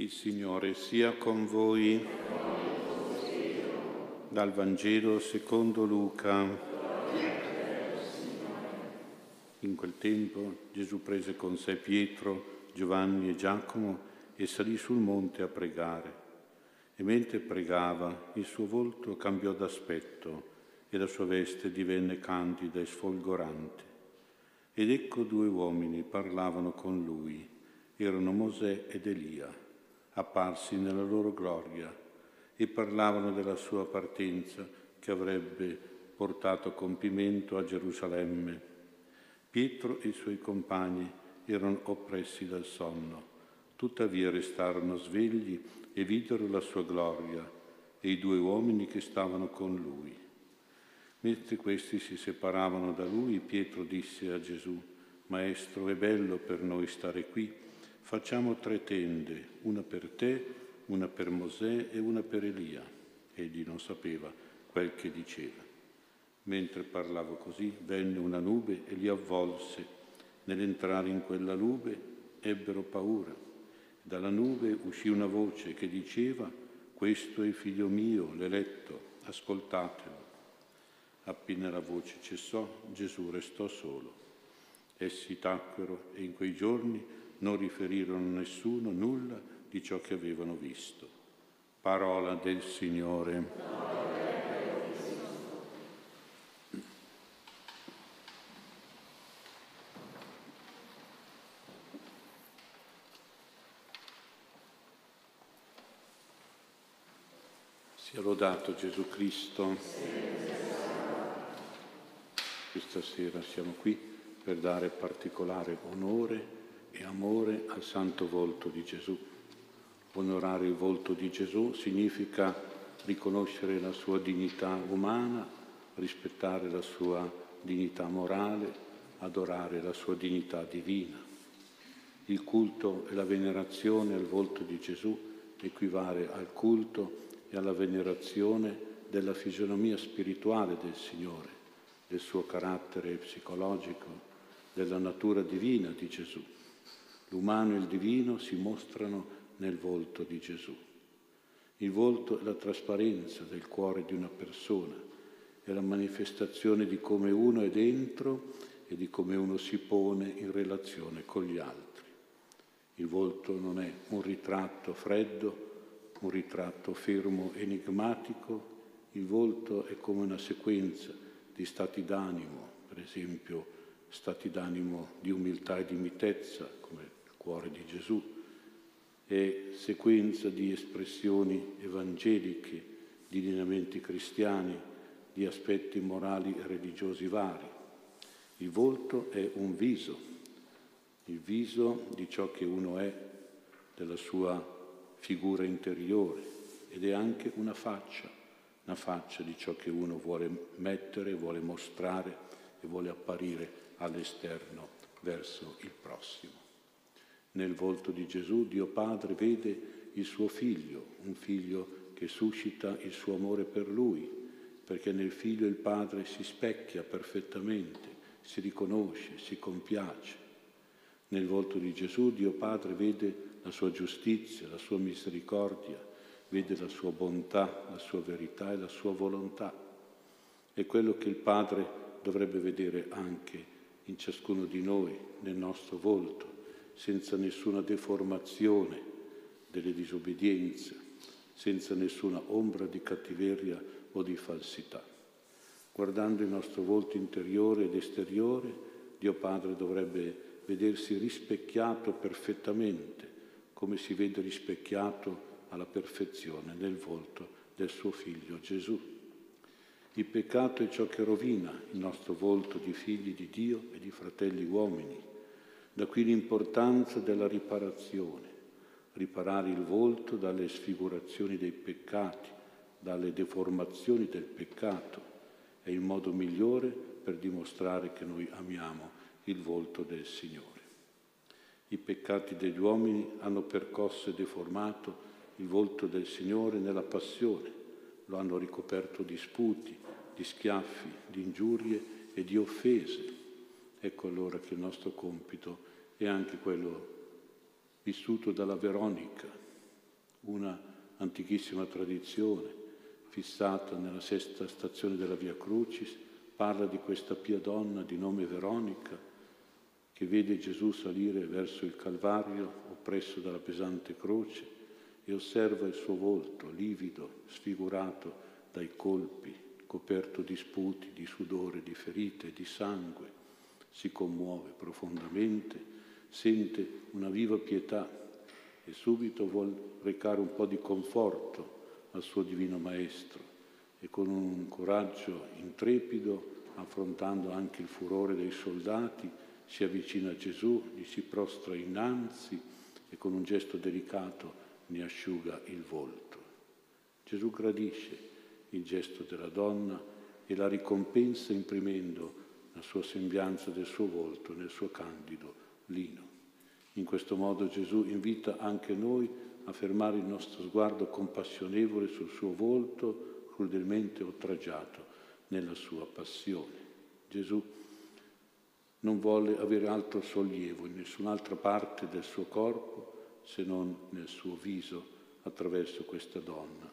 Il Signore sia con voi. Dal Vangelo secondo Luca. In quel tempo Gesù prese con sé Pietro, Giovanni e Giacomo e salì sul monte a pregare. E mentre pregava, il suo volto cambiò d'aspetto e la sua veste divenne candida e sfolgorante. Ed ecco due uomini parlavano con lui, erano Mosè ed Elia, apparsi nella loro gloria, e parlavano della sua partenza che avrebbe portato compimento a Gerusalemme. Pietro e i suoi compagni erano oppressi dal sonno, tuttavia restarono svegli e videro la sua gloria e i due uomini che stavano con lui. Mentre questi si separavano da lui, Pietro disse a Gesù, Maestro, è bello per noi stare qui, facciamo tre tende, una per te, una per Mosè e una per Elia. Egli non sapeva quel che diceva. Mentre parlava così, venne una nube e li avvolse. Nell'entrare in quella nube ebbero paura. Dalla nube uscì una voce che diceva, questo è figlio mio, l'eletto, ascoltatelo. Appena la voce cessò, Gesù restò solo. Essi tacquero e in quei giorni non riferirono a nessuno nulla di ciò che avevano visto. Parola del Signore. Sia lodato Gesù Cristo. Questa sera siamo qui per dare particolare onore e amore al santo volto di Gesù. Onorare il volto di Gesù significa riconoscere la sua dignità umana, rispettare la sua dignità morale, adorare la sua dignità divina. Il culto e la venerazione al volto di Gesù equivale al culto e alla venerazione della fisionomia spirituale del Signore del suo carattere psicologico, della natura divina di Gesù. L'umano e il divino si mostrano nel volto di Gesù. Il volto è la trasparenza del cuore di una persona, è la manifestazione di come uno è dentro e di come uno si pone in relazione con gli altri. Il volto non è un ritratto freddo, un ritratto fermo, enigmatico, il volto è come una sequenza di stati d'animo, per esempio stati d'animo di umiltà e di mitezza, come cuore di Gesù, e sequenza di espressioni evangeliche, di lineamenti cristiani, di aspetti morali e religiosi vari. Il volto è un viso, il viso di ciò che uno è, della sua figura interiore, ed è anche una faccia una faccia di ciò che uno vuole mettere, vuole mostrare e vuole apparire all'esterno verso il prossimo. Nel volto di Gesù Dio Padre vede il suo figlio, un figlio che suscita il suo amore per lui, perché nel figlio il Padre si specchia perfettamente, si riconosce, si compiace. Nel volto di Gesù Dio Padre vede la sua giustizia, la sua misericordia, vede la sua bontà, la sua verità e la sua volontà. È quello che il Padre dovrebbe vedere anche in ciascuno di noi, nel nostro volto, senza nessuna deformazione delle disobbedienze, senza nessuna ombra di cattiveria o di falsità. Guardando il nostro volto interiore ed esteriore, Dio Padre dovrebbe vedersi rispecchiato perfettamente, come si vede rispecchiato alla perfezione nel volto del suo figlio Gesù. Il peccato è ciò che rovina il nostro volto di figli di Dio e di fratelli uomini. Da qui l'importanza della riparazione, riparare il volto dalle sfigurazioni dei peccati, dalle deformazioni del peccato. È il modo migliore per dimostrare che noi amiamo il volto del Signore. I peccati degli uomini hanno percosso e deformato il volto del Signore nella passione, lo hanno ricoperto di sputi, di schiaffi, di ingiurie e di offese. Ecco allora che il nostro compito è anche quello vissuto dalla Veronica, una antichissima tradizione fissata nella sesta stazione della Via Crucis, parla di questa pia donna di nome Veronica che vede Gesù salire verso il Calvario oppresso dalla pesante croce e osserva il suo volto livido, sfigurato dai colpi, coperto di sputi, di sudore, di ferite, di sangue. Si commuove profondamente, sente una viva pietà e subito vuol recare un po' di conforto al suo divino Maestro e con un coraggio intrepido, affrontando anche il furore dei soldati, si avvicina a Gesù, gli si prostra innanzi e con un gesto delicato ne asciuga il volto. Gesù gradisce il gesto della donna e la ricompensa imprimendo la sua sembianza del suo volto nel suo candido lino. In questo modo Gesù invita anche noi a fermare il nostro sguardo compassionevole sul suo volto crudelmente oltraggiato nella sua passione. Gesù non vuole avere altro sollievo in nessun'altra parte del suo corpo se non nel suo viso attraverso questa donna.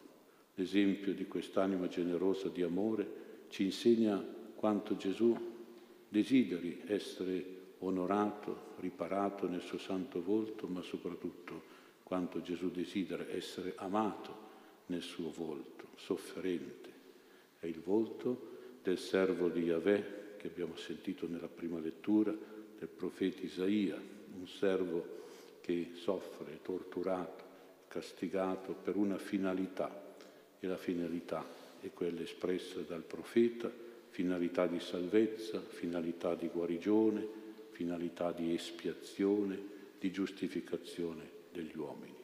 L'esempio di quest'anima generosa di amore ci insegna quanto Gesù desideri essere onorato, riparato nel suo santo volto, ma soprattutto quanto Gesù desidera essere amato nel suo volto, sofferente. È il volto del servo di Yahweh che abbiamo sentito nella prima lettura del profeta Isaia, un servo che soffre, torturato, castigato per una finalità e la finalità è quella espressa dal profeta, finalità di salvezza, finalità di guarigione, finalità di espiazione, di giustificazione degli uomini.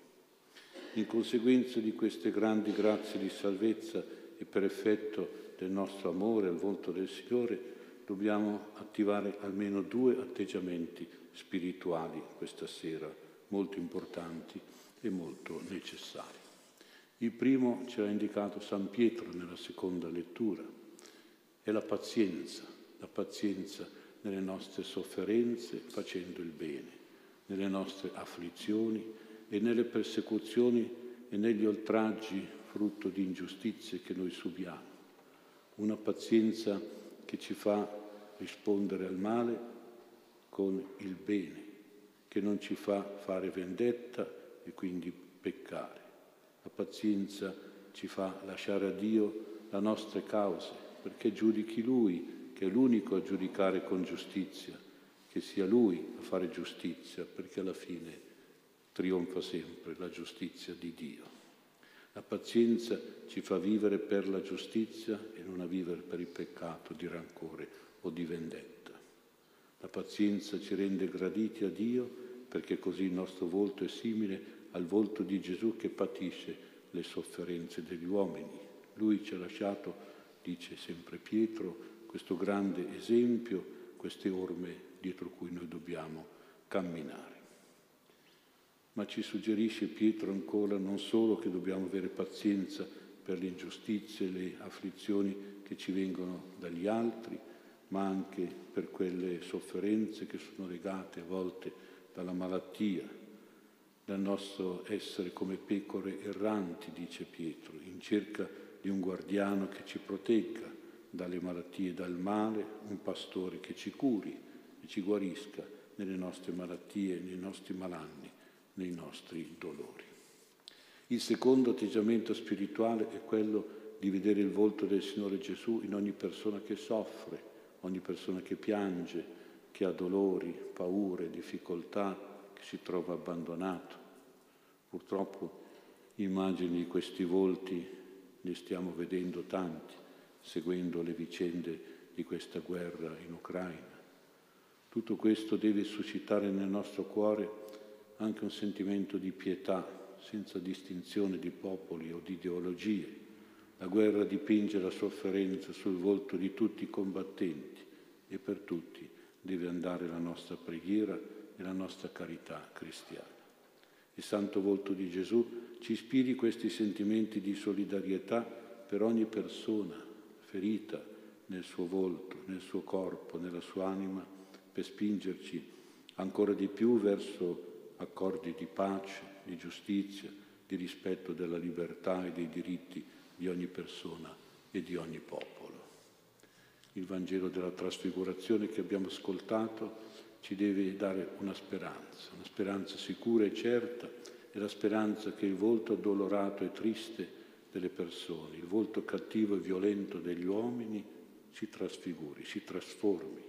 In conseguenza di queste grandi grazie di salvezza e per effetto del nostro amore al volto del Signore, dobbiamo attivare almeno due atteggiamenti spirituali questa sera, molto importanti e molto necessari. Il primo ce l'ha indicato San Pietro nella seconda lettura, è la pazienza, la pazienza nelle nostre sofferenze facendo il bene, nelle nostre afflizioni e nelle persecuzioni e negli oltraggi frutto di ingiustizie che noi subiamo. Una pazienza che ci fa rispondere al male con il bene, che non ci fa fare vendetta e quindi peccare. La pazienza ci fa lasciare a Dio le nostre cause, perché giudichi Lui, che è l'unico a giudicare con giustizia, che sia Lui a fare giustizia, perché alla fine trionfa sempre la giustizia di Dio. La pazienza ci fa vivere per la giustizia e non a vivere per il peccato di rancore o di vendetta. La pazienza ci rende graditi a Dio perché così il nostro volto è simile al volto di Gesù che patisce le sofferenze degli uomini. Lui ci ha lasciato, dice sempre Pietro, questo grande esempio, queste orme dietro cui noi dobbiamo camminare. Ma ci suggerisce Pietro ancora non solo che dobbiamo avere pazienza per le ingiustizie, le afflizioni che ci vengono dagli altri, ma anche per quelle sofferenze che sono legate a volte dalla malattia, dal nostro essere come pecore erranti, dice Pietro, in cerca di un guardiano che ci protegga dalle malattie dal male, un pastore che ci curi e ci guarisca nelle nostre malattie, nei nostri malanni nei nostri dolori. Il secondo atteggiamento spirituale è quello di vedere il volto del Signore Gesù in ogni persona che soffre, ogni persona che piange, che ha dolori, paure, difficoltà, che si trova abbandonato. Purtroppo immagini di questi volti ne stiamo vedendo tanti, seguendo le vicende di questa guerra in Ucraina. Tutto questo deve suscitare nel nostro cuore anche un sentimento di pietà senza distinzione di popoli o di ideologie. La guerra dipinge la sofferenza sul volto di tutti i combattenti e per tutti deve andare la nostra preghiera e la nostra carità cristiana. Il santo volto di Gesù ci ispiri questi sentimenti di solidarietà per ogni persona ferita nel suo volto, nel suo corpo, nella sua anima, per spingerci ancora di più verso accordi di pace, di giustizia, di rispetto della libertà e dei diritti di ogni persona e di ogni popolo. Il Vangelo della trasfigurazione che abbiamo ascoltato ci deve dare una speranza, una speranza sicura e certa, è la speranza che il volto addolorato e triste delle persone, il volto cattivo e violento degli uomini si trasfiguri, si trasformi,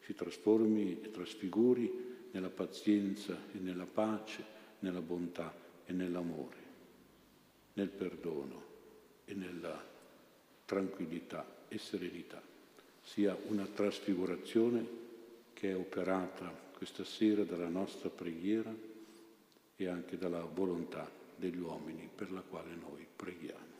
si trasformi e trasfiguri nella pazienza e nella pace, nella bontà e nell'amore, nel perdono e nella tranquillità e serenità. Sia una trasfigurazione che è operata questa sera dalla nostra preghiera e anche dalla volontà degli uomini per la quale noi preghiamo.